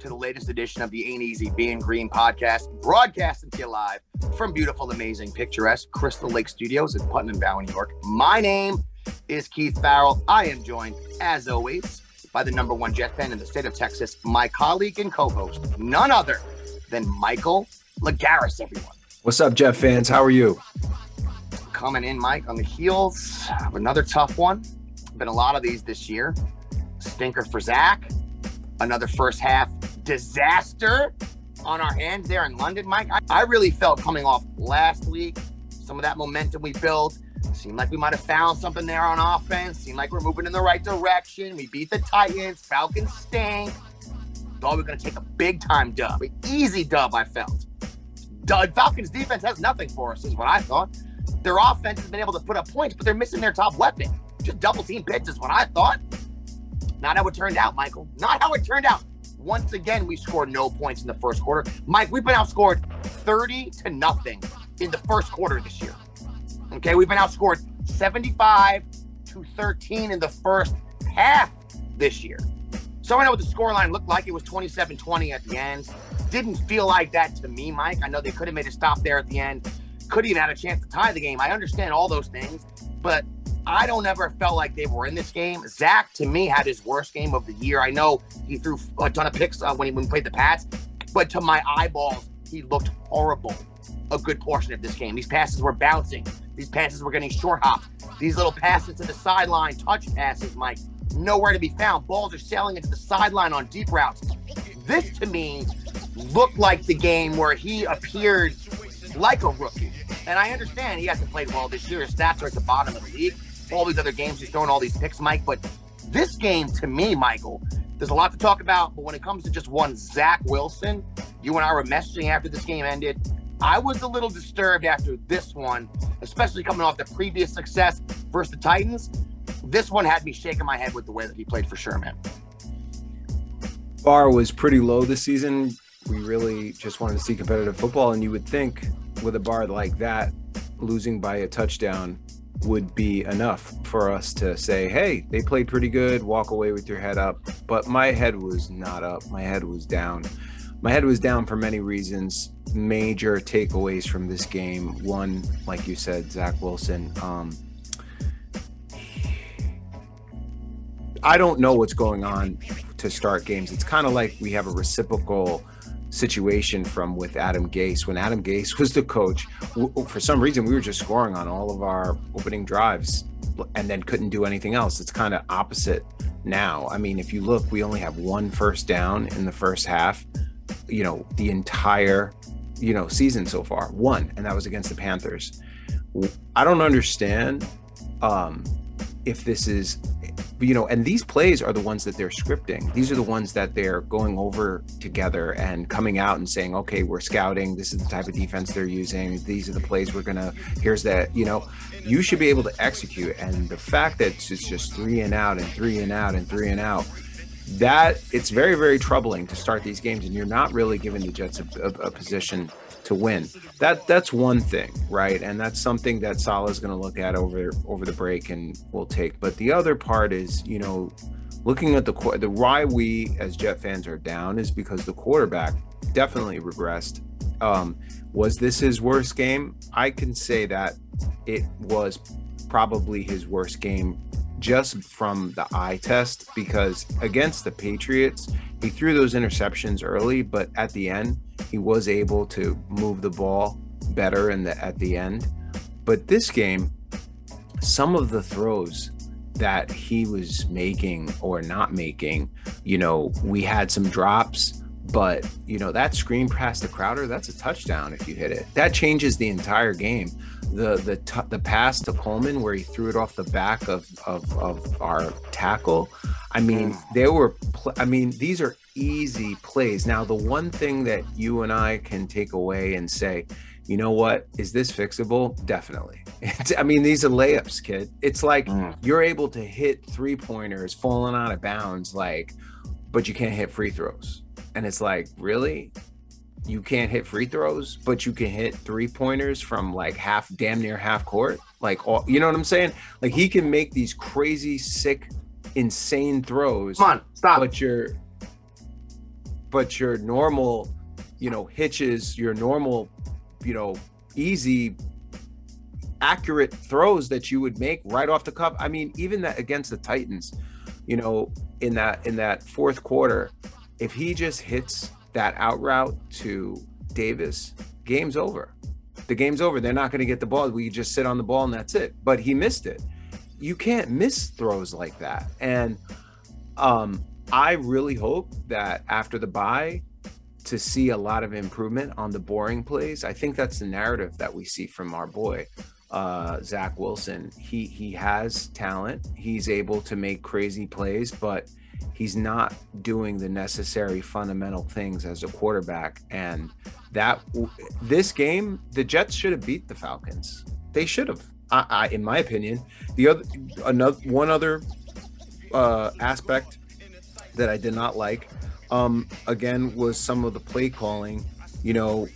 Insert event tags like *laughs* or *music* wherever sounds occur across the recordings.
to the latest edition of the Ain't Easy Being Green podcast, broadcasting to you live from beautiful, amazing, picturesque Crystal Lake Studios in Putnam Valley, New York. My name is Keith Farrell. I am joined, as always, by the number one Jet fan in the state of Texas, my colleague and co-host, none other than Michael Lagaris, everyone. What's up, Jeff fans? How are you? Coming in, Mike, on the heels of another tough one. Been a lot of these this year. Stinker for Zach. Another first half disaster on our hands there in London, Mike. I, I really felt coming off last week, some of that momentum we built. Seemed like we might have found something there on offense. Seemed like we're moving in the right direction. We beat the Titans. Falcons stink. Thought we were going to take a big time dub. An easy dub, I felt. Dud Falcons defense has nothing for us, is what I thought. Their offense has been able to put up points, but they're missing their top weapon. Just double team Pitts is what I thought. Not how it turned out, Michael. Not how it turned out. Once again, we scored no points in the first quarter. Mike, we've been outscored 30 to nothing in the first quarter this year. Okay, we've been outscored 75 to 13 in the first half this year. So I know what the scoreline looked like. It was 27 20 at the end. Didn't feel like that to me, Mike. I know they could have made a stop there at the end. Could have even had a chance to tie the game. I understand all those things, but I don't ever felt like they were in this game. Zach, to me, had his worst game of the year. I know he threw a ton of picks uh, when, he, when he played the Pats, but to my eyeballs, he looked horrible a good portion of this game. These passes were bouncing. These passes were getting short hopped. These little passes to the sideline, touch passes, Mike, nowhere to be found. Balls are sailing into the sideline on deep routes. This, to me, looked like the game where he appeared like a rookie. And I understand he hasn't played well this year. His stats are at the bottom of the league. All these other games, he's throwing all these picks, Mike. But this game, to me, Michael, there's a lot to talk about. But when it comes to just one Zach Wilson, you and I were messaging after this game ended. I was a little disturbed after this one, especially coming off the previous success versus the Titans. This one had me shaking my head with the way that he played for sure, man. Bar was pretty low this season. We really just wanted to see competitive football, and you would think with a bar like that, losing by a touchdown would be enough for us to say, hey, they played pretty good, walk away with your head up. But my head was not up, my head was down. My head was down for many reasons. Major takeaways from this game. One, like you said, Zach Wilson. Um, I don't know what's going on to start games. It's kind of like we have a reciprocal situation from with Adam Gase. When Adam Gase was the coach, for some reason we were just scoring on all of our opening drives and then couldn't do anything else. It's kind of opposite now. I mean, if you look, we only have one first down in the first half. You know, the entire you know season so far, one, and that was against the Panthers. I don't understand um, if this is you know, and these plays are the ones that they're scripting. These are the ones that they're going over together and coming out and saying, okay, we're scouting. This is the type of defense they're using. These are the plays we're going to, here's that, you know, you should be able to execute. And the fact that it's just three and out and three and out and three and out, that it's very, very troubling to start these games. And you're not really giving the Jets a, a, a position to win. That that's one thing, right? And that's something that Saleh's going to look at over over the break and will take. But the other part is, you know, looking at the the why we as Jet fans are down is because the quarterback definitely regressed. Um, was this his worst game? I can say that it was probably his worst game just from the eye test because against the Patriots, he threw those interceptions early, but at the end, he was able to move the ball better in the at the end. But this game, some of the throws that he was making or not making, you know, we had some drops, but you know that screen pass to Crowder, that's a touchdown if you hit it. That changes the entire game. The the t- the pass to Coleman where he threw it off the back of of, of our tackle. I mean, mm. there were. Pl- I mean, these are easy plays. Now, the one thing that you and I can take away and say, you know what, is this fixable? Definitely. It's, *laughs* I mean, these are layups, kid. It's like Mm. you're able to hit three pointers falling out of bounds, like, but you can't hit free throws. And it's like, really? You can't hit free throws, but you can hit three pointers from like half, damn near half court. Like, all, you know what I'm saying? Like, he can make these crazy, sick, insane throws Come on, stop. but your but your normal you know hitches your normal you know easy accurate throws that you would make right off the cup i mean even that against the titans you know in that in that fourth quarter if he just hits that out route to davis game's over. The game's over. They're not going to get the ball. We just sit on the ball and that's it. But he missed it. You can't miss throws like that. And um I really hope that after the bye to see a lot of improvement on the boring plays. I think that's the narrative that we see from our boy uh Zach Wilson. He he has talent. He's able to make crazy plays, but he's not doing the necessary fundamental things as a quarterback and that this game the Jets should have beat the Falcons. They should have. I, I in my opinion. The other another one other uh aspect that I did not like, um, again, was some of the play calling. You know,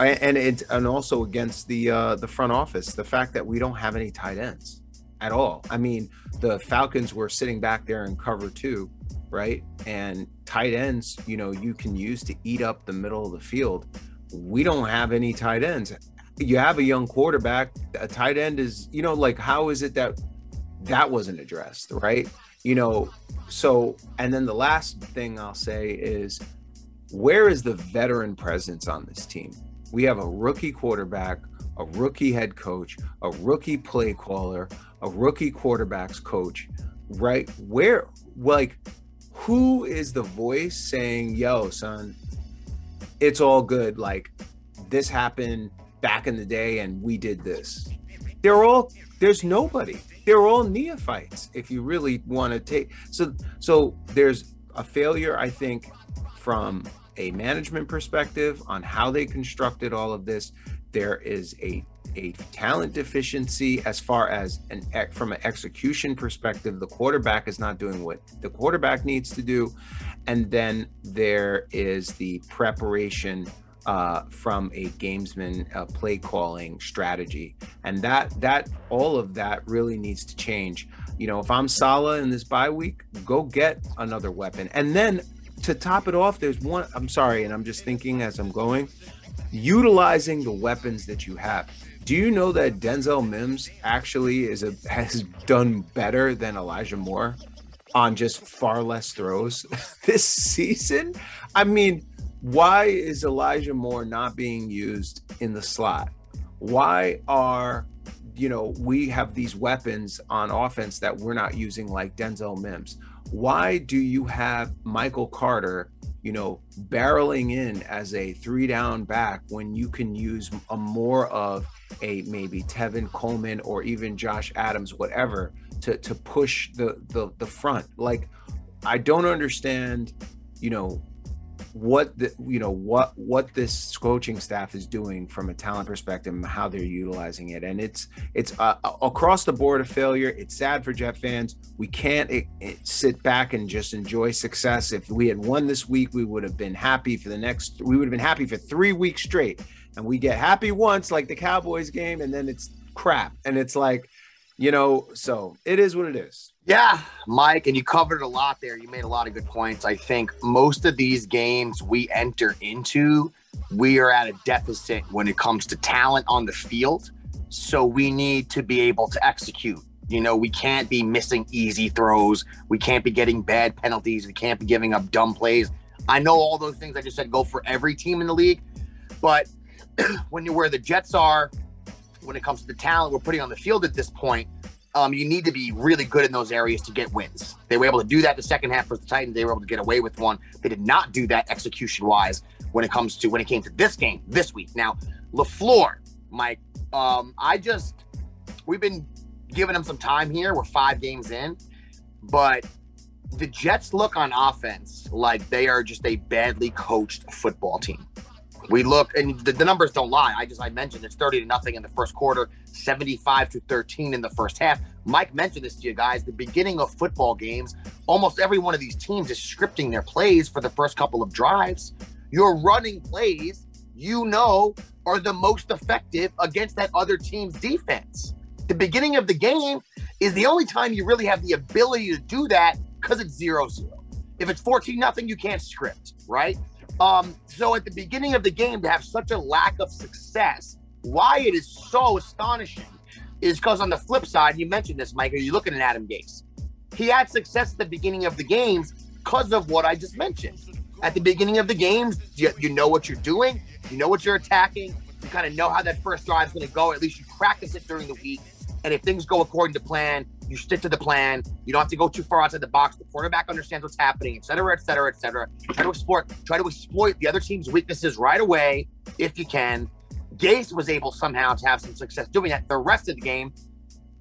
and it and also against the uh, the front office, the fact that we don't have any tight ends at all. I mean, the Falcons were sitting back there in cover two, right? And tight ends, you know, you can use to eat up the middle of the field. We don't have any tight ends. You have a young quarterback. A tight end is, you know, like how is it that that wasn't addressed, right? You know, so and then the last thing I'll say is where is the veteran presence on this team? We have a rookie quarterback, a rookie head coach, a rookie play caller, a rookie quarterbacks coach, right? Where like who is the voice saying, "Yo, son, it's all good. Like this happened back in the day and we did this." They're all there's nobody. They're all neophytes if you really want to take so so there's a failure I think from a management perspective on how they constructed all of this. There is a a talent deficiency as far as an from an execution perspective. The quarterback is not doing what the quarterback needs to do, and then there is the preparation uh, from a gamesman uh, play calling strategy, and that that all of that really needs to change. You know, if I'm Saleh in this bye week, go get another weapon, and then to top it off, there's one. I'm sorry, and I'm just thinking as I'm going, utilizing the weapons that you have. Do you know that Denzel Mims actually is a *laughs* has done better than Elijah Moore on just far less throws *laughs* this season? I mean, why is Elijah Moore not being used in the slot? Why are you know we have these weapons on offense that we're not using like Denzel Mims? Why do you have Michael Carter, you know, barreling in as a three down back when you can use a more of a maybe Tevin Coleman or even Josh Adams, whatever, to to push the the the front? Like, I don't understand, you know, what the you know what what this coaching staff is doing from a talent perspective and how they're utilizing it. And it's it's uh, across the board a failure. It's sad for jet fans. We can't it, it sit back and just enjoy success. If we had won this week we would have been happy for the next we would have been happy for three weeks straight. And we get happy once like the cowboys game and then it's crap. And it's like you know so it is what it is Yeah, Mike, and you covered a lot there. You made a lot of good points. I think most of these games we enter into, we are at a deficit when it comes to talent on the field. So we need to be able to execute. You know, we can't be missing easy throws. We can't be getting bad penalties. We can't be giving up dumb plays. I know all those things I just said go for every team in the league, but *clears throat* when you're where the Jets are, when it comes to the talent we're putting on the field at this point, um, you need to be really good in those areas to get wins. They were able to do that the second half for the Titans. They were able to get away with one. They did not do that execution wise when it comes to when it came to this game this week. Now, LaFleur, Mike, um, I just we've been giving him some time here. We're five games in, but the Jets look on offense like they are just a badly coached football team. We look, and the, the, numbers don't lie. I just I mentioned it's thirty to nothing in the first quarter, seventy-five to thirteen in the first half. Mike mentioned this to you guys. The beginning of football games, almost every one of these teams is scripting their plays for the first couple of drives. You're running plays you know are the most effective against that other team's defense. The beginning of the game is the only time you really have the ability to do that because it's zero zero. If it's 14 nothing, you can't script, right? Um, so at the beginning of the game, to have such a lack of success, why it is so astonishing is because on the flip side, you mentioned this, Mike, are you looking at Adam Gase? He had success at the beginning of the games because of what I just mentioned. At the beginning of the games, you, you know what you're doing, you know what you're attacking, you kind of know how that first drive is going to go. At least you practice it during the week. And if things go according to plan, you stick to the plan. You don't have to go too far outside the box. The quarterback understands what's happening, et cetera, et cetera, et cetera. Try to exploit, try to exploit the other team's weaknesses right away if you can. Gase was able somehow to have some success doing that. The rest of the game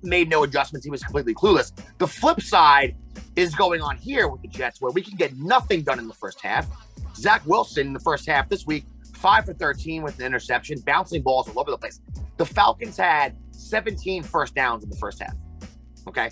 made no adjustments. He was completely clueless. The flip side is going on here with the Jets, where we can get nothing done in the first half. Zach Wilson in the first half this week, five for 13 with an interception, bouncing balls all over the place. The Falcons had 17 first downs in the first half. Okay.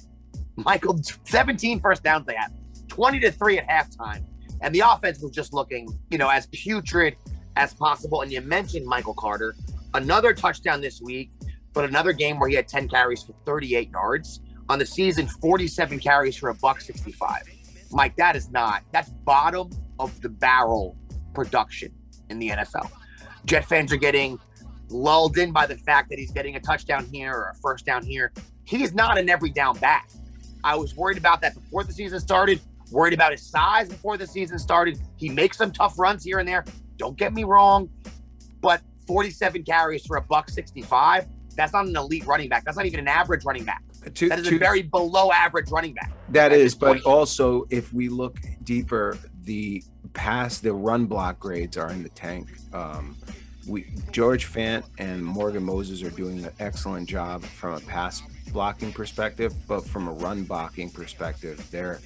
Michael, 17 first downs they had, 20 to 3 at halftime. And the offense was just looking, you know, as putrid as possible. And you mentioned Michael Carter, another touchdown this week, but another game where he had 10 carries for 38 yards. On the season, 47 carries for a buck 65. Mike, that is not, that's bottom of the barrel production in the NFL. Jet fans are getting lulled in by the fact that he's getting a touchdown here or a first down here. He's not an every down back. I was worried about that before the season started, worried about his size before the season started. He makes some tough runs here and there. Don't get me wrong, but 47 carries for a buck 65, that's not an elite running back. That's not even an average running back. To, that is to, a very below average running back. That is, but also if we look deeper, the past the run block grades are in the tank. Um, we George Fant and Morgan Moses are doing an excellent job from a pass blocking perspective, but from a run blocking perspective, their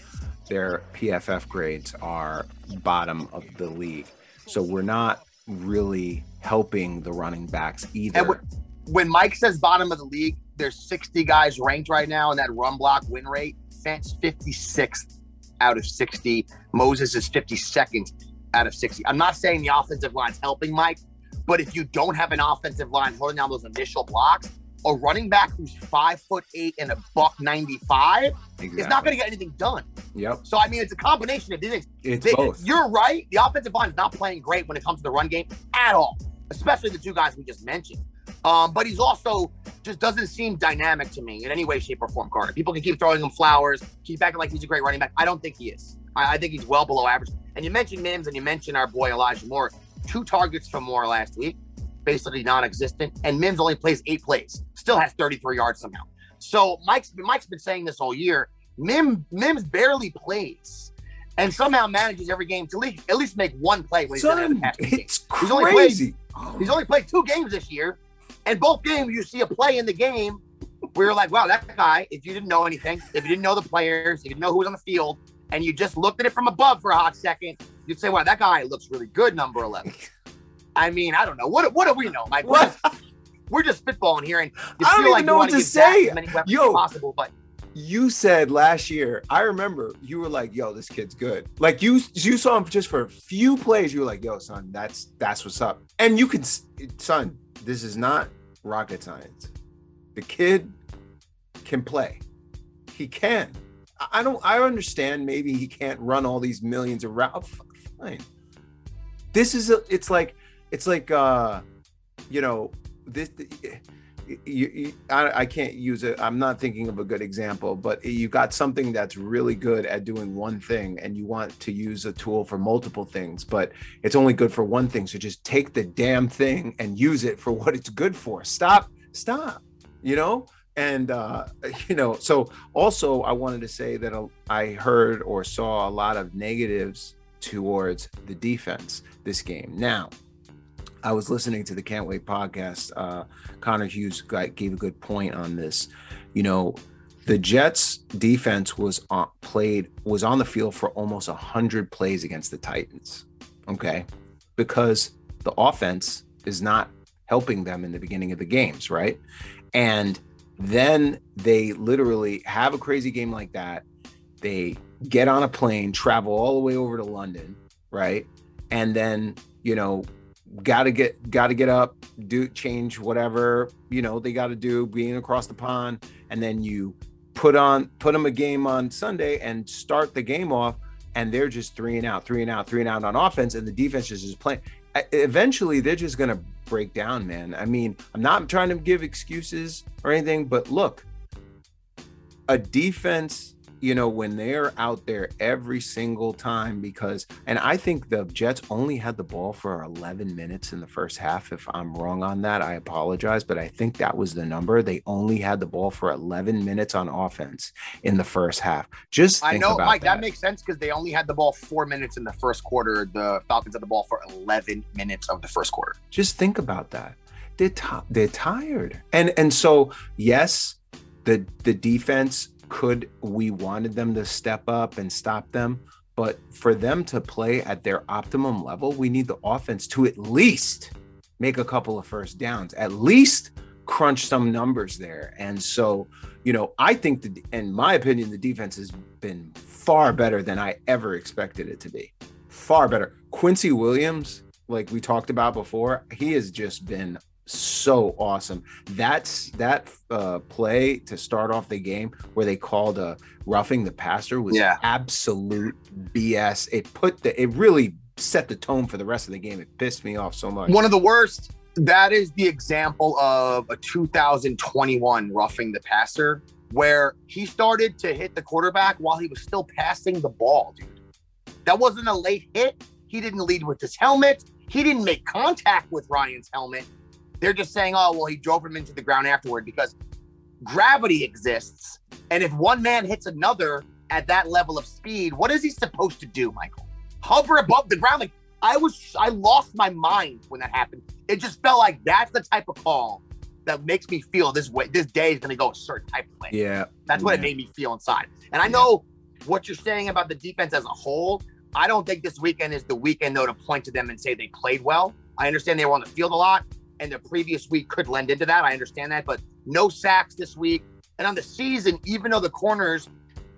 their PFF grades are bottom of the league. So we're not really helping the running backs either. And when Mike says bottom of the league, there's 60 guys ranked right now in that run block win rate. Fant's 56th out of 60. Moses is 52nd out of 60. I'm not saying the offensive line's helping Mike, but if you don't have an offensive line holding down those initial blocks, a running back who's five foot eight and a buck 95 exactly. is not going to get anything done. Yep. So, I mean, it's a combination of these things. It's they, both. You're right. The offensive line is not playing great when it comes to the run game at all, especially the two guys we just mentioned. Um, but he's also just doesn't seem dynamic to me in any way, shape, or form, Carter. People can keep throwing him flowers, keep acting like he's a great running back. I don't think he is. I, I think he's well below average. And you mentioned Mims and you mentioned our boy Elijah Moore. Two targets from Moore last week, basically non-existent. And Mims only plays eight plays, still has 33 yards somehow. So Mike's Mike's been saying this all year. Mim Mims barely plays and somehow manages every game to at least make one play when he's Son, it's crazy. He's only, played, he's only played two games this year, and both games, you see a play in the game where you're like, wow, that guy, if you didn't know anything, if you didn't know the players, if you didn't know who was on the field, and you just looked at it from above for a hot second, you'd say, wow, that guy looks really good, number 11. *laughs* I mean, I don't know. What, what do we know? Like, we're just, we're just spitballing here, and you I don't even know what to say. Yo, possible, but you said last year, I remember you were like, "Yo, this kid's good." Like you, you saw him just for a few plays. You were like, "Yo, son, that's that's what's up." And you can, son, this is not rocket science. The kid can play. He can. I don't. I understand. Maybe he can't run all these millions of routes. Fine. This is a. It's like. It's like. uh You know. This. You, you, I, I, can't use it. I'm not thinking of a good example, but you got something that's really good at doing one thing, and you want to use a tool for multiple things, but it's only good for one thing. So just take the damn thing and use it for *laughs* what it's good for. Stop, stop. You know, and uh, *laughs* you know, so also I wanted to say that I heard or saw a lot of negatives towards the defense this game. Now, I was listening to the Can't Wait podcast. Uh, Connor Hughes got, gave a good point on this. You know, the Jets defense was on, played was on the field for almost 100 plays against the Titans. Okay? Because the offense is not helping them in the beginning of the games, right? And then they literally have a crazy game like that. They get on a plane, travel all the way over to London, right? And then, you know, got to get got to get up, do change whatever, you know, they got to do being across the pond and then you put on put them a game on Sunday and start the game off and they're just three and out, three and out, three and out on offense and the defense is just playing eventually they're just going to break down, man. I mean, I'm not trying to give excuses or anything, but look, a defense you know, when they're out there every single time, because, and I think the Jets only had the ball for 11 minutes in the first half. If I'm wrong on that, I apologize, but I think that was the number. They only had the ball for 11 minutes on offense in the first half. Just I know, Mike, that. that makes sense because they only had the ball four minutes in the first quarter. The Falcons had the ball for 11 minutes of the first quarter. Just think about that. They're, t- they're tired. And, and so, yes, the, the defense could we wanted them to step up and stop them. But for them to play at their optimum level we need the offense to at least make a couple of first downs at least crunch some numbers there. And so you know i think that in my opinion the defense has been far better than i ever expected it to be. Far better. Quincy williams like we talked about before he has just been so awesome. That's that uh, play to start off the game where they called a uh, roughing the passer was yeah. absolute BS. It put the it really set the tone for the rest of the game. It pissed me off so much. One of the worst. That is the example of a 2021 roughing the passer where he started to hit the quarterback while he was still passing the ball, dude. That wasn't a late hit. He didn't lead with his helmet. He didn't make contact with Ryan's helmet they're just saying, oh, well, he drove him into the ground afterward because gravity exists. And if one man hits another at that level of speed, what is he supposed to do, Michael? Hover above the ground. Like I was, I lost my mind when that happened. It just felt like that's the type of call that makes me feel this way. This day is going to go a certain type of way. Yeah. That's what yeah. it made me feel inside. And I know what you're saying about the defense as a whole. I don't think this weekend is the weekend, though, to point to them and say they played well. I understand they were on the field a lot and the previous week could lend into that. I understand that, but no sacks this week. And on the season, even though the corners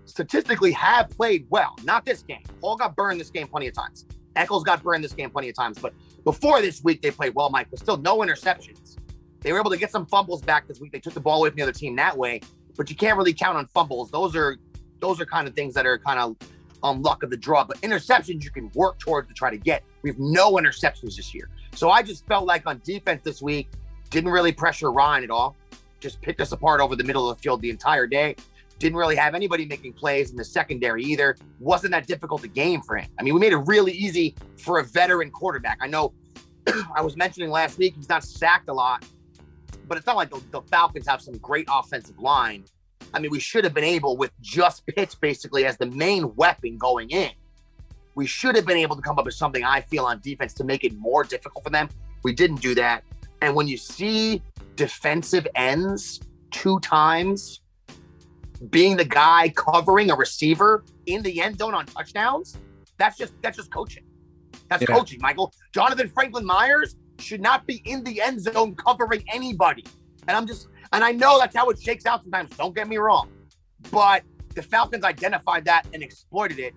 statistically have played well, not this game. Paul got burned this game plenty of times. Echols got burned this game plenty of times, but before this week they played well, Mike. But still, no interceptions. They were able to get some fumbles back this week. They took the ball away from the other team that way, but you can't really count on fumbles. Those are those are kind of things that are kind of um, luck of the draw. But interceptions you can work towards to try to get. We have no interceptions this year. So I just felt like on defense this week, didn't really pressure Ryan at all. Just picked us apart over the middle of the field the entire day. Didn't really have anybody making plays in the secondary either. Wasn't that difficult a game for him. I mean, we made it really easy for a veteran quarterback. I know *clears throat* I was mentioning last week he's not sacked a lot, but it's not like the, the Falcons have some great offensive line. I mean, we should have been able with just Pitts basically as the main weapon going in we should have been able to come up with something I feel on defense to make it more difficult for them. We didn't do that. And when you see defensive ends two times being the guy covering a receiver in the end zone on touchdowns, that's just that's just coaching. That's yeah. coaching, Michael. Jonathan Franklin Myers should not be in the end zone covering anybody. And I'm just and I know that's how it shakes out sometimes. Don't get me wrong. But the Falcons identified that and exploited it.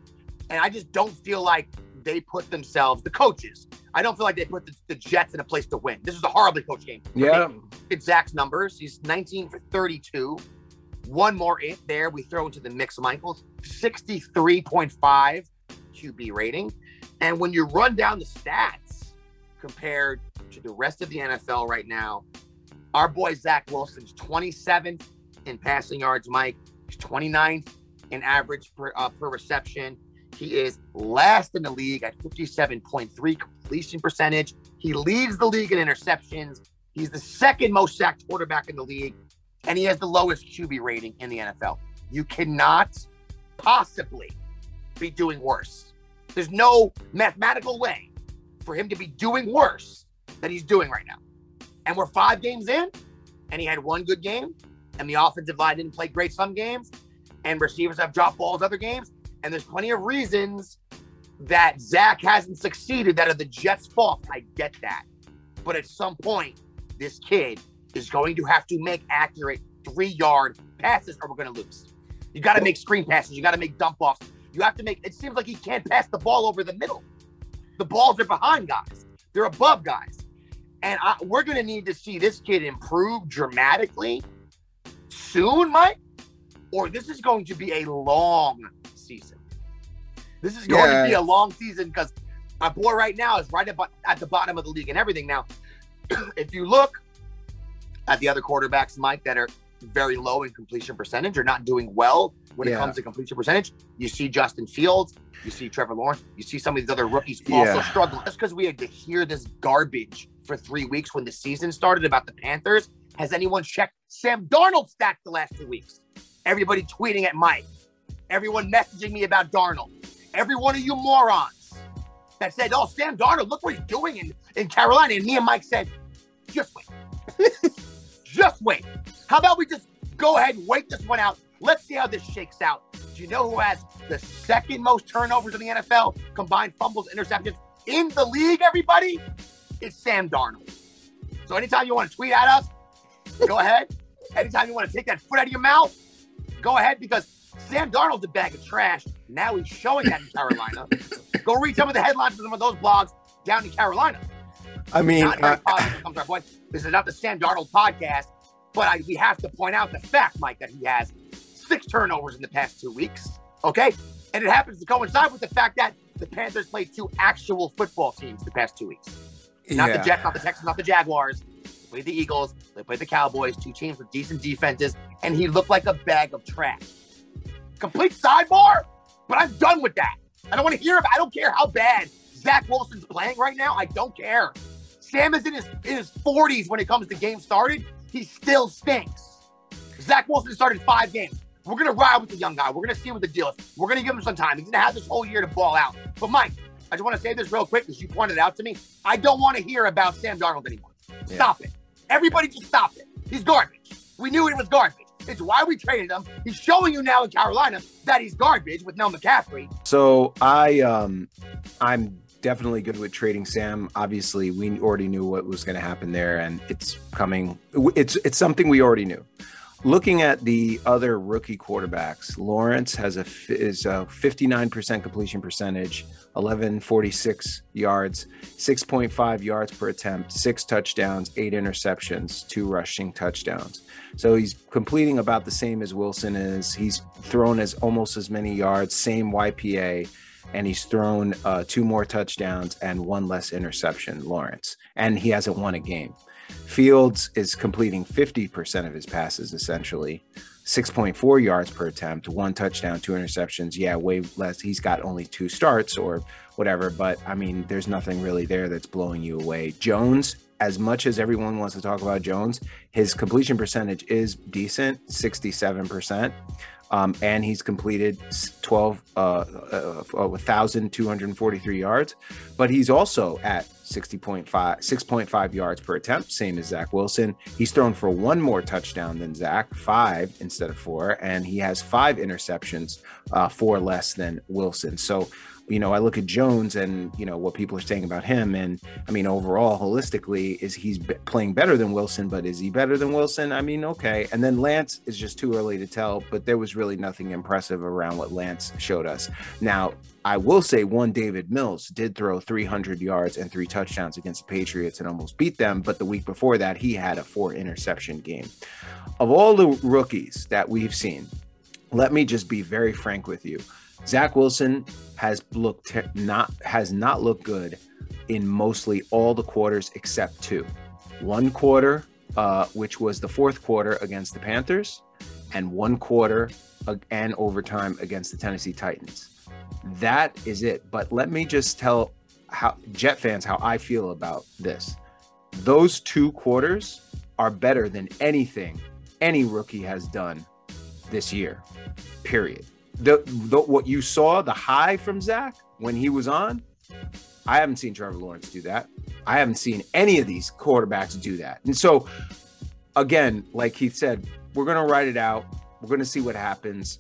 And I just don't feel like they put themselves, the coaches, I don't feel like they put the, the Jets in a place to win. This is a horribly coached game. Yeah. It's Zach's numbers. He's 19 for 32. One more it there we throw into the mix, Michael. 63.5 QB rating. And when you run down the stats compared to the rest of the NFL right now, our boy Zach Wilson's 27th in passing yards, Mike. He's 29th in average per, uh, per reception. He is last in the league at 57.3 completion percentage. He leads the league in interceptions. He's the second most sacked quarterback in the league and he has the lowest QB rating in the NFL. You cannot possibly be doing worse. There's no mathematical way for him to be doing worse than he's doing right now. And we're five games in, and he had one good game, and the offensive line didn't play great some games, and receivers have dropped balls other games. And there's plenty of reasons that Zach hasn't succeeded that are the Jets' fault. I get that. But at some point, this kid is going to have to make accurate three yard passes or we're going to lose. You got to make screen passes. You got to make dump offs. You have to make, it seems like he can't pass the ball over the middle. The balls are behind guys, they're above guys. And I, we're going to need to see this kid improve dramatically soon, Mike, or this is going to be a long season. This is going Yeah. to be a long season because my boy right now is right about at the bottom of the league and everything. Now, *clears throat* if you look at the other quarterbacks, Mike, that are very low in completion percentage or not doing well when it comes to completion percentage, you see Justin Fields, you see Trevor Lawrence, you see some of these other rookies also Yeah. struggle. Just because we had to hear this garbage for three weeks when the season started about the Panthers, has anyone checked Sam Darnold's stats the last two weeks? Everybody tweeting at Mike, everyone messaging me about Darnold, every one of you morons that said, "Oh, Sam Darnold, look what he's doing in, in Carolina," and me and Mike said, "Just wait, *laughs* just wait. How about we just go ahead and wait this one out? Let's see how this shakes out." Do you know who has the second most turnovers in the NFL, combined fumbles, interceptions in the league? Everybody, it's Sam Darnold. So anytime you want to tweet at us, go ahead. Anytime you want to take that foot out of your mouth, go ahead because Sam Darnold's a bag of trash. Now he's showing that in *laughs* Carolina. go read some of the headlines from some of those blogs down in Carolina. I mean, Not very uh, positive when it comes our boy. This is not the Sam Darnold podcast, but I, we have to point out the fact, Mike, that he has six turnovers in the past two weeks. Okay, and it happens to coincide with the fact that the Panthers played two actual football teams the past two weeks. Not yeah. the Jets, not the Texans, not the Jaguars. They played the Eagles. They played the Cowboys, two teams with decent defenses, and he looked like a bag of trash. Complete sidebar, but I'm done with that. I don't want to hear about. I don't care how bad Zach Wilson's playing right now. I don't care. Sam is in his in his 40s when it comes to games started. He still stinks. Zach Wilson started five games. We're gonna ride with the young guy. We're gonna see what the deal is. We're gonna give him some time. He's gonna have this whole year to ball out. But Mike, I just want to say this real quick because you pointed it out to me. I don't want to hear about Sam Darnold anymore. Stop it. Everybody just stop it. He's garbage. We knew he was garbage. It's why we traded him. He's showing you now in Carolina that he's garbage with no McCaffrey. So I um I'm definitely good with trading Sam. Obviously, we already knew what was going to happen there and it's coming it's it's something we already knew. Looking at the other rookie quarterbacks, Lawrence has a is a 59% completion percentage, 1146 yards, 6.5 yards per attempt, 6 touchdowns, 8 interceptions, 2 rushing touchdowns. So he's completing about the same as Wilson is. He's thrown as almost as many yards, same YPA, and he's thrown uh, two more touchdowns and one less interception, Lawrence. And he hasn't won a game. Fields is completing 50% of his passes essentially. 6.4 yards per attempt, one touchdown, two interceptions. Yeah, way less. He's got only two starts or whatever, but I mean, there's nothing really there that's blowing you away. Jones, as much as everyone wants to talk about Jones, his completion percentage is decent, 67%. Um, and he's completed 12, uh, uh, uh, 1,243 yards, but he's also at 60.5, 6.5 yards per attempt, same as Zach Wilson. He's thrown for one more touchdown than Zach, five instead of four, and he has five interceptions, uh, four less than Wilson. So, you know, I look at Jones and you know what people are saying about him, and I mean, overall, holistically, is he's playing better than Wilson, but is he better than Wilson? I mean, okay. And then Lance is just too early to tell, but there was really nothing impressive around what Lance showed us. Now, I will say one Davis Mills did throw 300 yards and three touchdowns against the Patriots and almost beat them, but the week before that, he had a four interception game. Of all the rookies that we've seen, let me just be very frank with you. Zach Wilson has looked not has not looked good in mostly all the quarters except two. One quarter, uh, which was the fourth quarter against the Panthers, and one quarter uh, and overtime against the Tennessee Titans. That is it. But let me just tell how Jet fans how I feel about this. Those two quarters are better than anything any rookie has done this year. Period. The, the what you saw the high from Zach when he was on, I haven't seen Trevor Lawrence do that. I haven't seen any of these quarterbacks do that. And so, again, like Keith said, we're going to write it out. We're going to see what happens.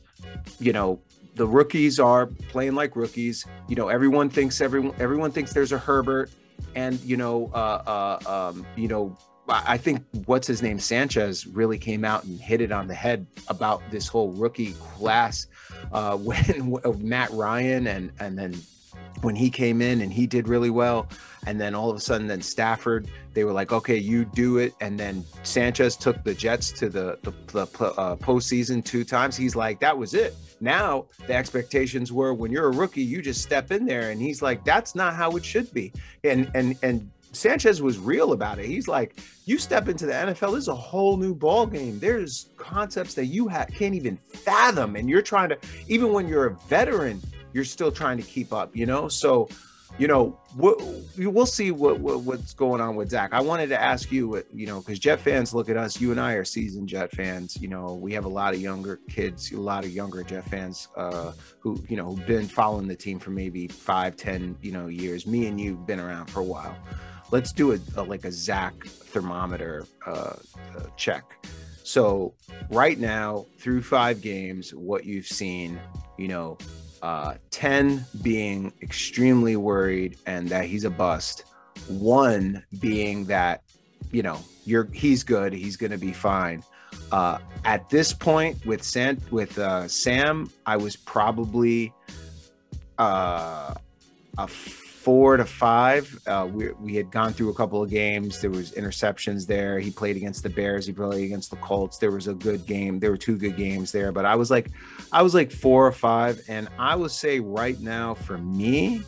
You know, the rookies are playing like rookies. You know, everyone thinks everyone everyone thinks there's a Herbert, and you know, uh, uh, um, you know, I think what's his name Sanchez really came out and hit it on the head about this whole rookie class uh, *laughs* when Matt Ryan and and then when he came in and he did really well. And then all of a sudden then Stafford they were like okay you do it. And then Sanchez took the Jets to the the, the uh, postseason two times. He's like that was it. Now the expectations were when you're a rookie you just step in there. And he's like that's not how it should be. And and and Sanchez was real about it. He's like, you step into the NFL, there's a whole new ball game. There's concepts that you ha- can't even fathom, and you're trying to. Even when you're a veteran, you're still trying to keep up. You know, so you know, we'll, we'll see what, what, what's going on with Zach. I wanted to ask you, you know, because Jet fans look at us. You and I are seasoned Jet fans. You know, we have a lot of younger kids, a lot of younger Jet fans uh, who, you know, who've been following the team for maybe five, ten, you know, years. Me and you've been around for a while. Let's do a, a like a Zach thermometer uh, uh, check. So right now, through five games, what you've seen, you know, uh, 10 being extremely worried and that he's a bust, one being that, you know, you're he's good, he's going to be fine. Uh, at this point with Sam, with uh, Sam, I was probably uh, a four to five. Uh, we, we had gone through a couple of games. There was interceptions there. He played against the Bears. He played against the Colts. There was a good game. There were two good games there. But I was like, I was like four or five. And I would say right now for me,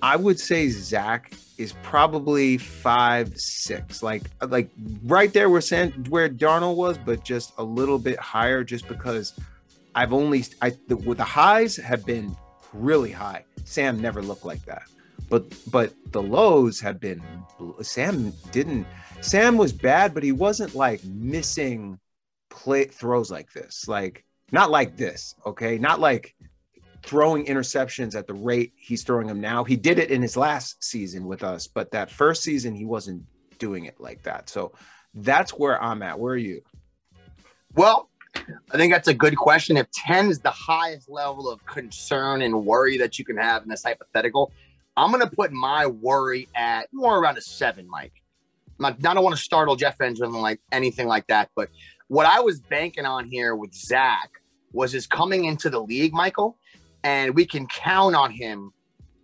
I would say Zach is probably five six, like like right there where San, where Darnold was, but just a little bit higher, just because I've only I the, the highs have been really high. Sam never looked like that. But but the lows have been Sam didn't Sam was bad, but he wasn't like missing play throws like this. Like not like this, okay? Not like throwing interceptions at the rate he's throwing them now. He did it in his last season with us, but that first season he wasn't doing it like that. So that's where I'm at. Where are you? Well, I think that's a good question. If 10 is the highest level of concern and worry that you can have in this hypothetical, I'm going to put my worry at more around a seven, Mike. Not, I don't want to startle Jeff Benjamin like anything like that, but what I was banking on here with Zach was his coming into the league, Michael, and we can count on him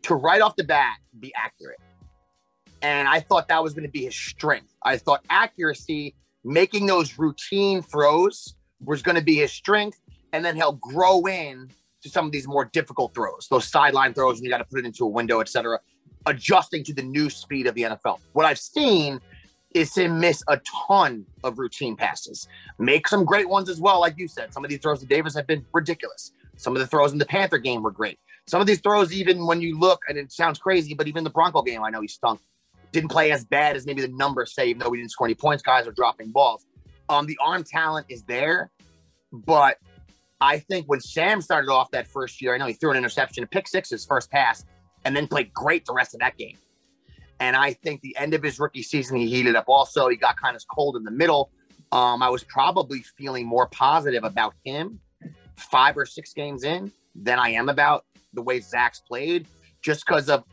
to right off the bat be accurate. And I thought that was going to be his strength. I thought accuracy, making those routine throws, was going to be his strength, and then he'll grow in to some of these more difficult throws, those sideline throws, and you got to put it into a window, etc. Adjusting to the new speed of the NFL. What I've seen is him miss a ton of routine passes, make some great ones as well, like you said. Some of these throws to Davis have been ridiculous. Some of the throws in the Panther game were great. Some of these throws, even when you look, and it sounds crazy, but even the Bronco game, I know he stunk. Didn't play as bad as maybe the numbers say, even though we didn't score any points. Guys are dropping balls. Um, the arm talent is there, but I think when Sam started off that first year, I know he threw an interception, a pick six his first pass, and then played great the rest of that game. And I think the end of his rookie season, he heated up. Also, he got kind of cold in the middle. Um, I was probably feeling more positive about him five or six games in than I am about the way Zach's played, just because of.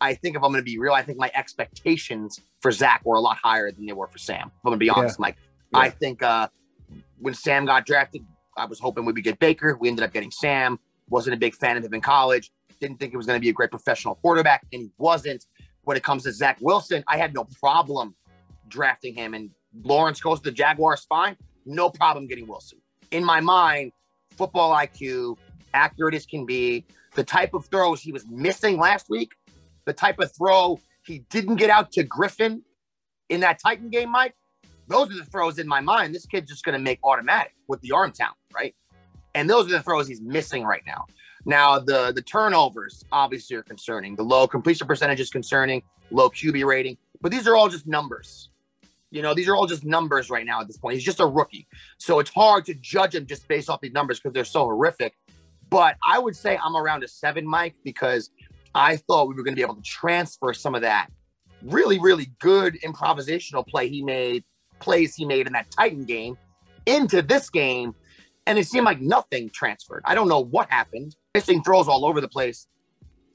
I think if I'm going to be real, I think my expectations for Zach were a lot higher than they were for Sam. If I'm going to be honest, yeah. Mike. Yeah. I think uh, when Sam got drafted, I was hoping we would get Baker. We ended up getting Sam. Wasn't a big fan of him in college. Didn't think he was going to be a great professional quarterback, and he wasn't. When it comes to Zach Wilson, I had no problem drafting him. And Lawrence goes to the Jaguars, fine. No problem getting Wilson. In my mind, football IQ, accurate as can be, the type of throws he was missing last week, the type of throw he didn't get out to Griffin in that Titan game, Mike, those are the throws in my mind. This kid's just going to make automatic with the arm talent, right? And those are the throws he's missing right now. Now, the the turnovers obviously are concerning. The low completion percentage is concerning, low QB rating, but these are all just numbers. You know, these are all just numbers right now at this point. He's just a rookie. So it's hard to judge him just based off these numbers because they're so horrific. But I would say I'm around a seven, Mike, because I thought we were going to be able to transfer some of that really, really good improvisational play he made, plays he made in that Titan game into this game. And it seemed like nothing transferred. I don't know what happened. Missing throws all over the place.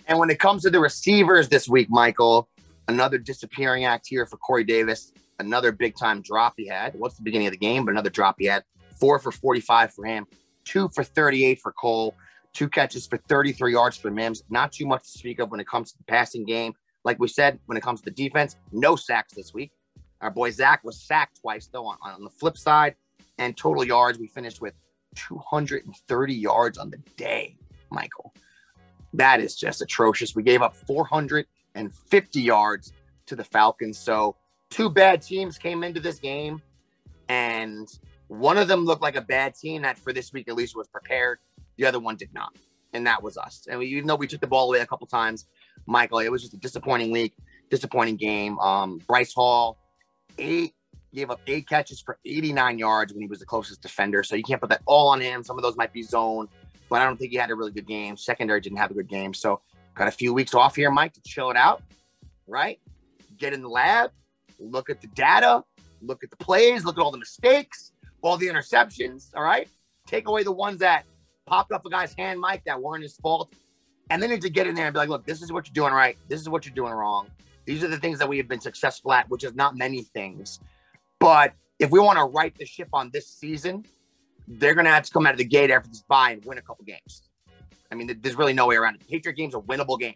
And when it comes to the receivers this week, Michael, another disappearing act here for Corey Davis. Another big time drop he had. What's the beginning of the game, but another drop he had. Four for 45 for him, two for 38 for Cole, two catches for 33 yards for Mims. Not too much to speak of when it comes to the passing game. Like we said, when it comes to the defense, no sacks this week. Our boy Zach was sacked twice, though, on, on the flip side. And total yards, we finished with 230 yards on the day, Michael. That is just atrocious. We gave up 450 yards to the Falcons. So, two bad teams came into this game, and one of them looked like a bad team that for this week at least was prepared. The other one did not, and that was us. And we, even though we took the ball away a couple times, Michael, it was just a disappointing week, disappointing game. Um, Bryce Hall, eight gave up eight catches for 89 yards when he was the closest defender. So you can't put that all on him. Some of those might be zone, but I don't think he had a really good game. Secondary didn't have a good game. So got a few weeks off here, Mike, to chill it out, right? Get in the lab, look at the data, look at the plays, look at all the mistakes, all the interceptions, all right? Take away the ones that popped up a guy's hand, Mike, that weren't his fault. And then to get in there and be like, look, this is what you're doing right. This is what you're doing wrong. These are the things that we have been successful at, which is not many things. But if we want to right the ship on this season, they're going to have to come out of the gate after this bye and win a couple games. I mean, there's really no way around it. Patriot game's a winnable game.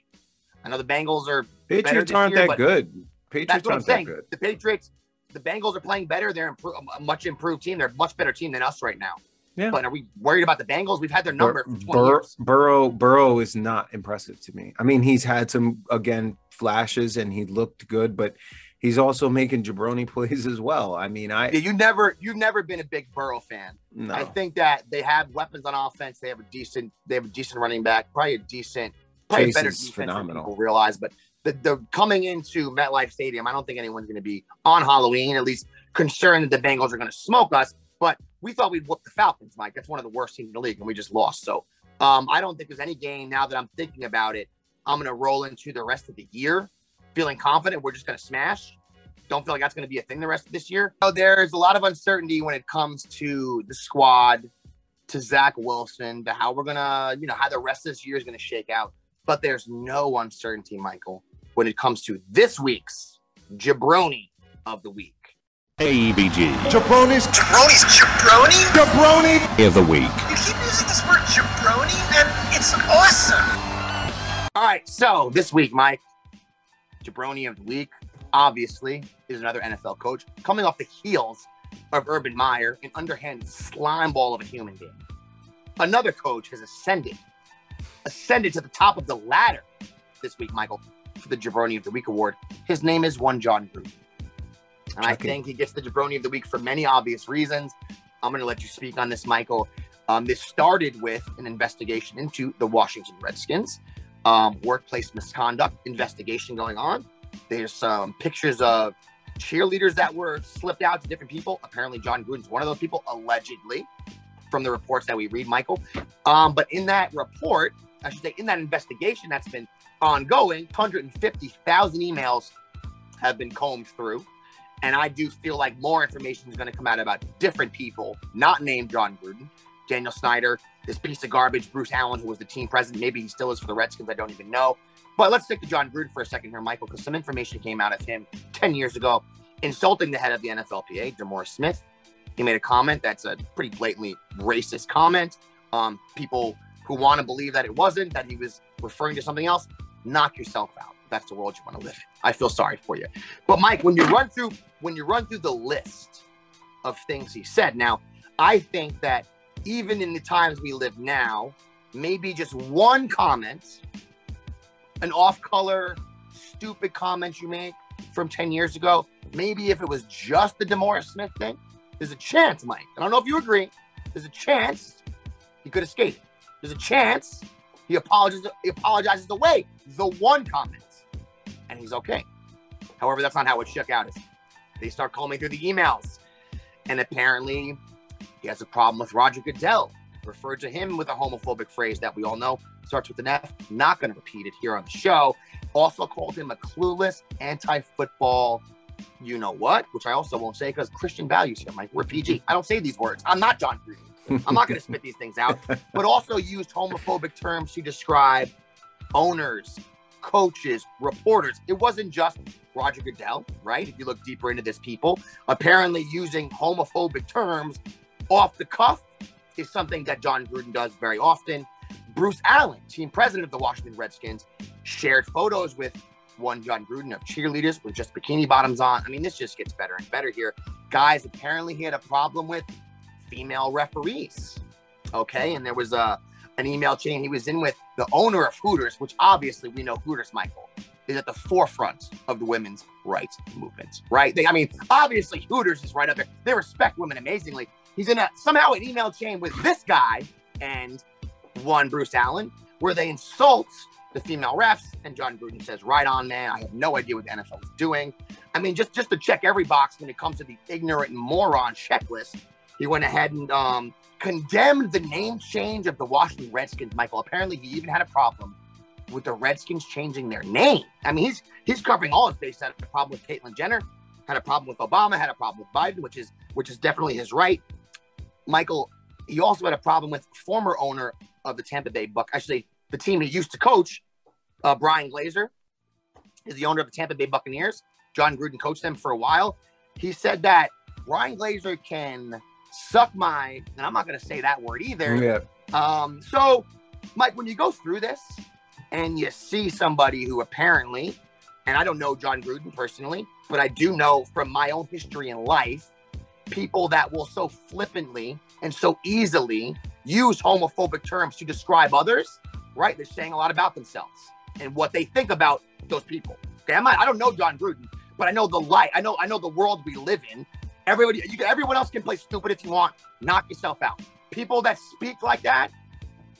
I know the Bengals are Patriots aren't year, that good. That's Patriots what I'm aren't that saying. good. The Patriots, the Bengals are playing better. They're impro- a much improved team. They're a much better team than us right now. Yeah. But are we worried about the Bengals? We've had their number for 20 Bur- years. Burrow Burrow is not impressive to me. I mean, he's had some again flashes and he looked good, but he's also making jabroni *laughs* plays as well. I mean, I Yeah, you never, you've never been a big Burrow fan. no. I think that they have weapons on offense. They have a decent, they have a decent running back, probably a decent, probably a Chase better defense than phenomenal. people realize. But the, the coming into MetLife Stadium, I don't think anyone's going to be on Halloween at least concerned that the Bengals are going to smoke us. But we thought we'd whoop the Falcons, Mike. That's one of the worst teams in the league, and we just lost. So um, I don't think there's any game now that I'm thinking about it. I'm going to roll into the rest of the year feeling confident we're just going to smash. Don't feel like that's going to be a thing the rest of this year. So there's a lot of uncertainty when it comes to the squad, to Zach Wilson, to how we're going to, you know, how the rest of this year is going to shake out. But there's no uncertainty, Michael, when it comes to this week's jabroni of the week. AEBG Jabroni's Jabroni's jabroni? Jabroni of the week. You keep using this word jabroni, and it's awesome. All right, so this week, Mike, jabroni of the week, obviously, is another NFL coach coming off the heels of Urban Meyer, an underhanded slime ball of a human being. Another coach has ascended, ascended to the top of the ladder this week, Michael, for the Jabroni of the Week award. His name is one Jon Gruden. And I think he gets the Jabroni of the Week for many obvious reasons. I'm going to let you speak on this, Michael. Um, this started with an investigation into the Washington Redskins, um, workplace misconduct investigation going on. There's some pictures of cheerleaders that were slipped out to different people. Apparently, Jon Gruden's one of those people, allegedly, from the reports that we read, Michael. Um, but in that report, I should say, in that investigation that's been ongoing, 150,000 emails have been combed through. And I do feel like more information is going to come out about different people, not named Jon Gruden, Daniel Snyder, this piece of garbage, Bruce Allen, who was the team president. Maybe he still is for the Redskins. I don't even know. But let's stick to Jon Gruden for a second here, Michael, because some information came out of him 10 years ago insulting the head of the NFLPA, DeMaurice Smith. He made a comment that's a pretty blatantly racist comment. Um, people who want to believe that it wasn't, that he was referring to something else, knock yourself out. That's the world you want to live in. I feel sorry for you. But Mike, when you run through when you run through the list of things he said, now I think that even in the times we live now, maybe just one comment, an off-color, stupid comment you make from 10 years ago, maybe if it was just the DeMaurice Smith thing, there's a chance, Mike. I don't know if you agree. There's a chance he could escape. There's a chance he apologizes. He apologizes away the one comment, and he's okay. However, that's not how it shook out. They start calling me through the emails. And apparently, he has a problem with Roger Goodell, referred to him with a homophobic phrase that we all know starts with an F. Not going to repeat it here on the show. Also called him a clueless anti football, you know what, which I also won't say because Christian values here, Mike. We're PG. I don't say these words. I'm not Jon Gruden. I'm not going to spit these things out, *laughs* but also used homophobic terms to describe owners, coaches, reporters. It wasn't just Roger Goodell, right? If you look deeper into this, people apparently using homophobic terms off the cuff is something that Jon Gruden does very often. Bruce Allen, team president of the Washington Redskins, shared photos with one Jon Gruden of cheerleaders with just bikini bottoms on. I mean, this just gets better and better here. Guys, apparently he had a problem with female referees. Okay, and there was a an email chain he was in with the owner of Hooters, which obviously we know Hooters, Michael, is at the forefront of the women's rights movement, right? They, I mean, obviously Hooters is right up there. They respect women amazingly. He's in a somehow an email chain with this guy and one Bruce Allen, where they insult the female refs, and Jon Gruden says, "Right on, man. I have no idea what the NFL is doing." I mean, just just to check every box when it comes to the ignorant moron checklist, he went ahead and um, condemned the name change of the Washington Redskins. Michael, apparently, he even had a problem with the Redskins changing their name. I mean, he's he's covering all his bases. Had a problem with Caitlyn Jenner, had a problem with Obama, had a problem with Biden, which is which is definitely his right. Michael, he also had a problem with former owner of the Tampa Bay Buck. Actually, the team he used to coach, uh, Bryan Glazer, is the owner of the Tampa Bay Buccaneers. Jon Gruden coached them for a while. He said that Bryan Glazer can suck my, and I'm not going to say that word either. Yeah. Um, so, Mike, when you go through this and you see somebody who apparently, and I don't know Jon Gruden personally, but I do know from my own history in life, people that will so flippantly and so easily use homophobic terms to describe others, right? They're saying a lot about themselves and what they think about those people. Okay, I'm not, I don't know Jon Gruden, but I know the light. I know I know the world we live in. Everybody, you, everyone else can play stupid if you want. Knock yourself out. People that speak like that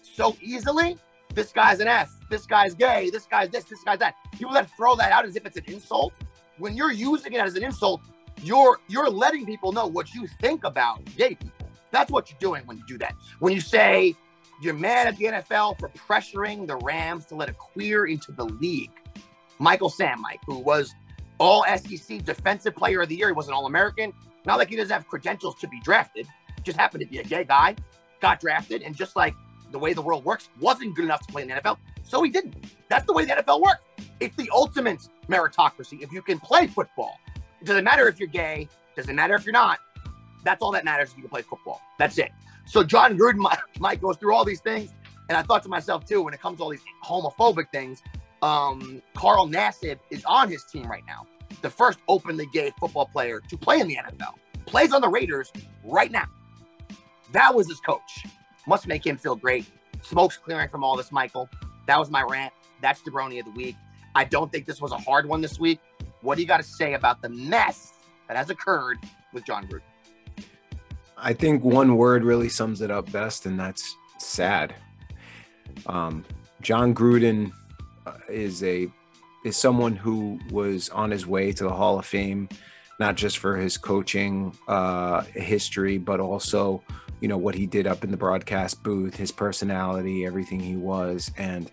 so easily. This guy's an F. This guy's gay. This guy's this. This guy's that. People that throw that out as if it's an insult. When you're using it as an insult, you're you're letting people know what you think about gay people. That's what you're doing when you do that. When you say you're mad at the NFL for pressuring the Rams to let a queer into the league. Michael Sam, Mike, who was all SEC defensive player of the year, he was an All American. Not like he doesn't have credentials to be drafted, just happened to be a gay guy, got drafted, and just like the way the world works, wasn't good enough to play in the NFL, so he didn't. That's the way the NFL works. It's the ultimate meritocracy. If you can play football, it doesn't matter if you're gay, doesn't matter if you're not. That's all that matters if you can play football. That's it. So Jon Gruden Mike *laughs* goes through all these things, and I thought to myself too, when it comes to all these homophobic things, um, Carl Nassib is on his team right now, the first openly gay football player to play in the NFL, plays on the Raiders right now. That was his coach. Must make him feel great. Smoke's clearing from all this, Michael. That was my rant. That's the brony of the week. I don't think this was a hard one this week. What do you got to say about the mess that has occurred with Jon Gruden? I think one word really sums it up best, and that's sad. Um, Jon Gruden uh, is a is someone who was on his way to the Hall of Fame, not just for his coaching uh, history, but also you know what he did up in the broadcast booth, his personality, everything he was, and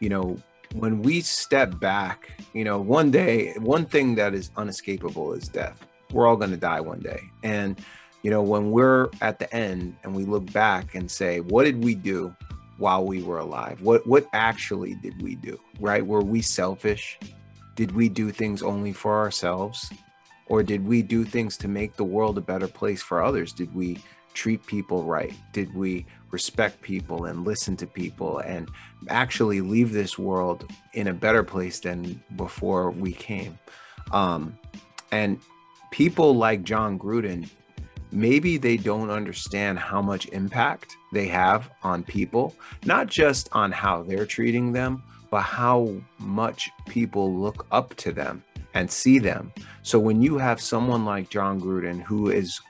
you know when we step back, you know one day, one thing that is unescapable is death. We're all going to die one day, and you know, when we're at the end and we look back and say, what did we do while we were alive? What what actually did we do? Right? Were we selfish? Did we do things only for ourselves? Or did we do things to make the world a better place for others? Did we treat people right? Did we respect people and listen to people and actually leave this world in a better place than before we came? Um, and people like Jon Gruden maybe they don't understand how much impact they have on people, not just on how they're treating them, but how much people look up to them and see them. So when you have someone like Jon Gruden who has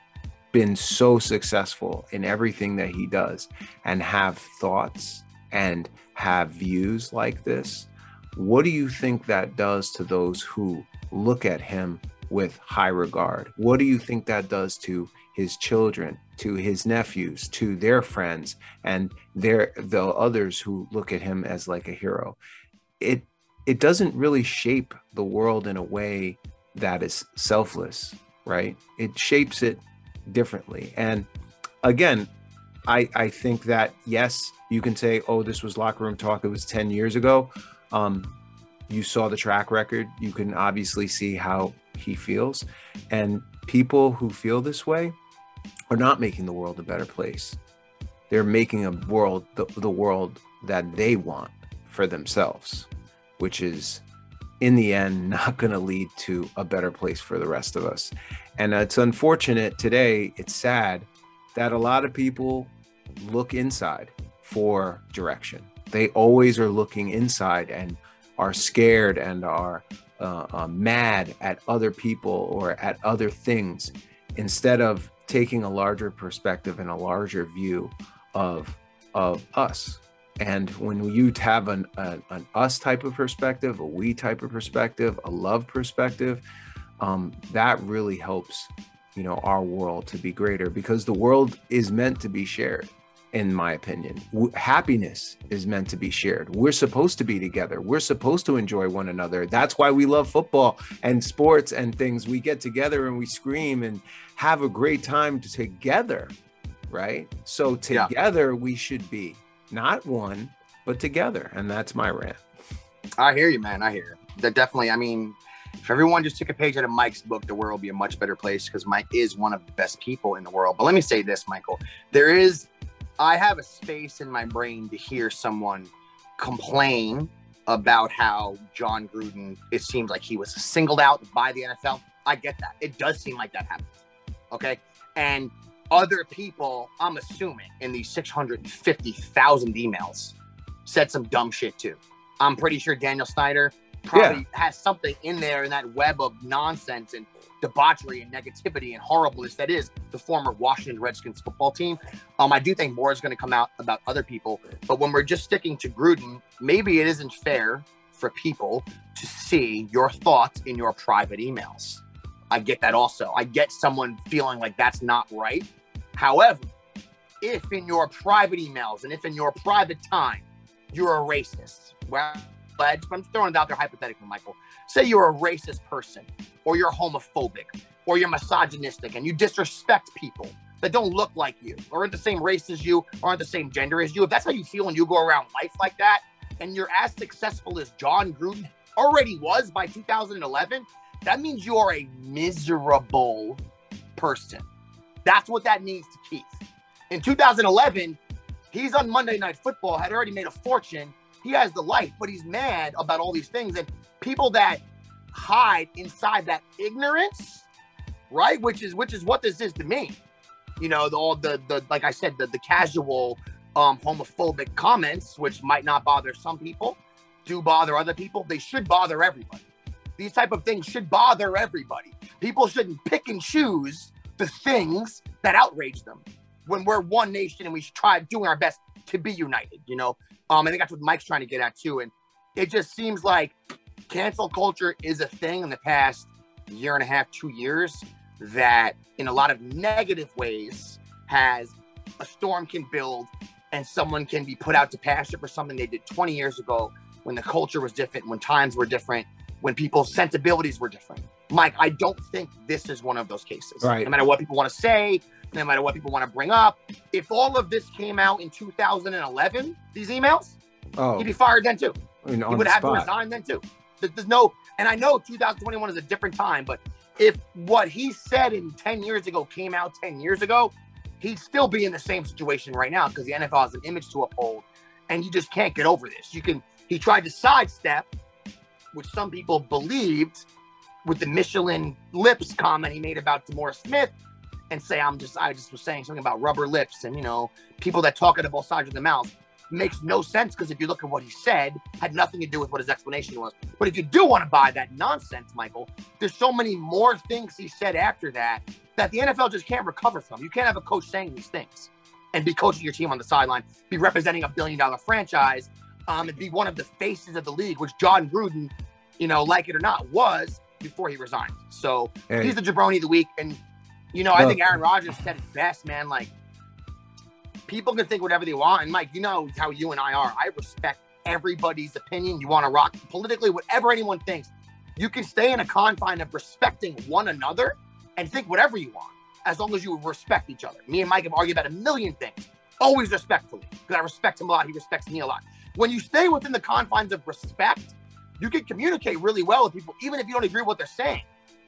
been so successful in everything that he does and have thoughts and have views like this, what do you think that does to those who look at him with high regard? What do you think that does to his children, to his nephews, to their friends, and their the others who look at him as like a hero? It it doesn't really shape the world in a way that is selfless, right? It shapes it differently. And again, I I think that yes, you can say, oh, this was locker room talk. It was 10 years ago. Um, you saw the track record. You can obviously see how he feels. And people who feel this way are not making the world a better place. They're making a world the, the world that they want for themselves, which is in the end not going to lead to a better place for the rest of us. And it's unfortunate today, it's sad that a lot of people look inside for direction. They always are looking inside and are scared and are uh, uh, mad at other people or at other things instead of taking a larger perspective and a larger view of of us and when you have an, an, an, us type of perspective a we type of perspective a love perspective um, that really helps you know our world to be greater because the world is meant to be shared in my opinion. W- happiness is meant to be shared. We're supposed to be together. We're supposed to enjoy one another. That's why we love football and sports and things. We get together and we scream and have a great time together, right? So together yeah. we should be not one, but together. And that's my rant. I hear you, man. I hear you. That definitely, I mean, if everyone just took a page out of Mike's book, the world would be a much better place because Mike is one of the best people in the world. But let me say this, Michael. There is I have a space in my brain to hear someone complain about how Jon Gruden, it seems like he was singled out by the NFL. I get that. It does seem like that happens. Okay. And other people, I'm assuming, in these 650,000 emails said some dumb shit too. I'm pretty sure Daniel Snyder probably yeah. has something in there in that web of nonsense and debauchery and negativity and horribleness that is the former Washington Redskins football team. Um, I do think more is going to come out about other people, but when we're just sticking to Gruden, maybe it isn't fair for people to see your thoughts in your private emails. I get that also. I get someone feeling like that's not right. However, if in your private emails and if in your private time you're a racist, well, I'm throwing it out there hypothetically, Michael. Say you're a racist person, or you're homophobic, or you're misogynistic, and you disrespect people that don't look like you, or aren't the same race as you, or aren't the same gender as you. If that's how you feel and you go around life like that, and you're as successful as Jon Gruden already was by 2011, that means you are a miserable person. That's what that means to Keith. In 2011, he's on Monday Night Football, had already made a fortune, he has the life, but he's mad about all these things. And people that hide inside that ignorance, right? Which is which is what this is to me. You know, the all the the like I said, the the casual um homophobic comments, which might not bother some people, do bother other people. They should bother everybody. These type of things should bother everybody. People shouldn't pick and choose the things that outrage them when we're one nation and we try doing our best to be united. You know, um, I think that's what Mike's trying to get at too. And it just seems like cancel culture is a thing in the past year and a half, two years that in a lot of negative ways has a storm can build and someone can be put out to pasture for something they did 20 years ago when the culture was different, when times were different, when people's sensibilities were different. Mike, I don't think this is one of those cases. Right. No matter what people want to say, no matter what people want to bring up. If all of this came out in 2011, these emails, oh. he'd be fired then too. I mean, he would have spot. to resign then too. There's no, and I know 2021 is a different time, but if what he said in 10 years ago came out 10 years ago, he'd still be in the same situation right now because the NFL has an image to uphold, and you just can't get over this. You can. He tried to sidestep, which some people believed, with the Michelin lips comment he made about DeMaurice Smith and say I'm just I just was saying something about rubber lips and you know people that talk out of both sides of the mouth makes no sense because if you look at what he said had nothing to do with what his explanation was. But if you do want to buy that nonsense michael there's so many more things he said after that that the nfl just can't recover from. You can't have a coach saying these things and be coaching your team on the sideline be representing a billion dollar franchise um, and be one of the faces of the league which Jon gruden you know like it or not was before he resigned. So Hey. he's the jabroni of the week. And you know, I think Aaron Rodgers said it best, man. Like people can think whatever they want. And Mike, you know how you and I are. I respect everybody's opinion. You want to rock politically, whatever anyone thinks. You can stay in a confine of respecting one another and think whatever you want, as long as you respect each other. Me and Mike have argued about a million things, always respectfully, because I respect him a lot. He respects me a lot. When you stay within the confines of respect, you can communicate really well with people, even if you don't agree with what they're saying.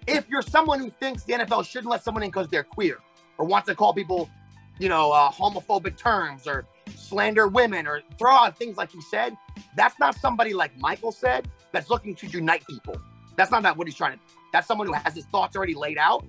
If you're someone who thinks the NFL shouldn't let someone in because they're queer, or wants to call people, you know, uh, homophobic terms, or slander women, or throw out things like he said, that's not somebody like Michael said that's looking to unite people. That's not that what he's trying to. That's someone who has his thoughts already laid out,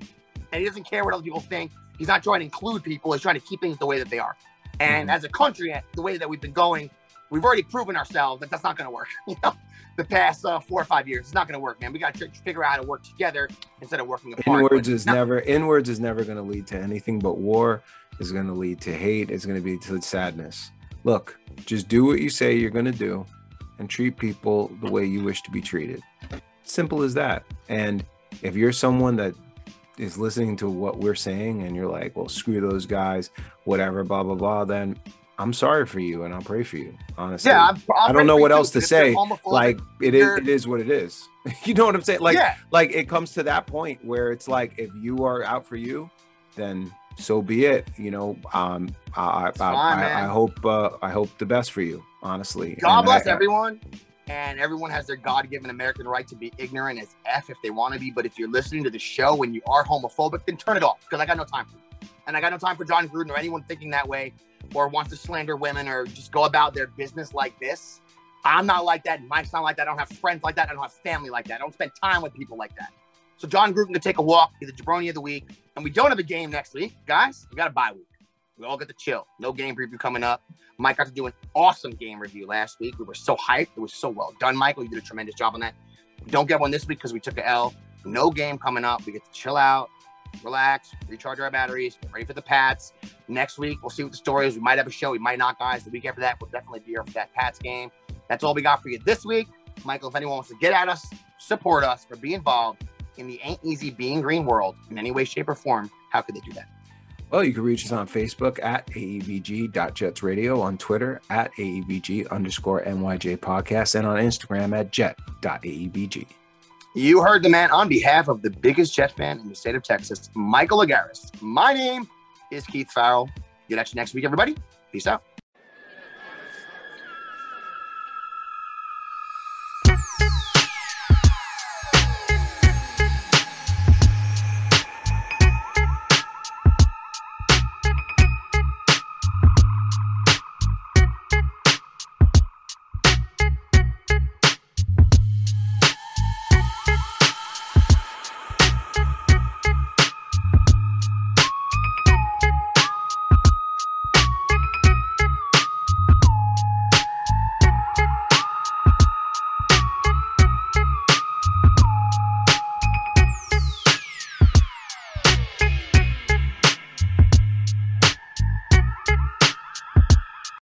and he doesn't care what other people think. He's not trying to include people. He's trying to keep things the way that they are. And as a country, the way that we've been going, we've already proven ourselves that that's not going to work. *laughs* You know, the past uh, four or five years, it's not going to work, man. We got to figure out how to work together instead of working apart. inwards is now- never inwards is never going to lead to anything but war is going to lead to hate it's going to be to sadness look just do what you say you're going to do and treat people the way you wish to be treated simple as that and if you're someone that is listening to what we're saying and you're like well screw those guys whatever blah blah blah then i'm sorry for you and i'll pray for you honestly Yeah, I'm, I don't know what else to say. Like, it is it is what it is *laughs* you know what i'm saying like yeah, like it comes to that point where it's like if you are out for you then so be it you know um i I, fine, I. I hope uh i hope the best for you honestly God And bless everyone. And everyone has their God given American right to be ignorant as F if they want to be. But if you're listening to the show and you are homophobic, then turn it off because I got no time for you. And I got no time for Jon Gruden or anyone thinking that way or wants to slander women or just go about their business like this. I'm not like that. Mike's not like that. I don't have friends like that. I don't have family like that. I don't spend time with people like that. So Jon Gruden can take a walk, be the jabroni of the week. And we don't have a game next week. Guys, we got a bye week. We all get to chill. No game preview coming up. Mike got to do an awesome game review last week. We were so hyped. It was so well done, Michael. You did a tremendous job on that. We don't get one this week because we took a L. No game coming up. We get to chill out, relax, recharge our batteries, ready for the Pats. Next week, we'll see what the story is. We might have a show. We might not, guys. The week after that, we'll definitely be here for that Pats game. That's all we got for you this week. Michael, if anyone wants to get at us, support us, or be involved in the Ain't Easy Being Green world in any way, shape, or form, how could they do that? well you can reach us on facebook at aebg.jetsradio on twitter at aebg underscore nyj podcast and on instagram at jet.aebg You heard the man on behalf of the biggest Jet fan in the state of Texas, Michael Agaris. My name is Keith Farrell. Get at you next week, everybody. Peace out.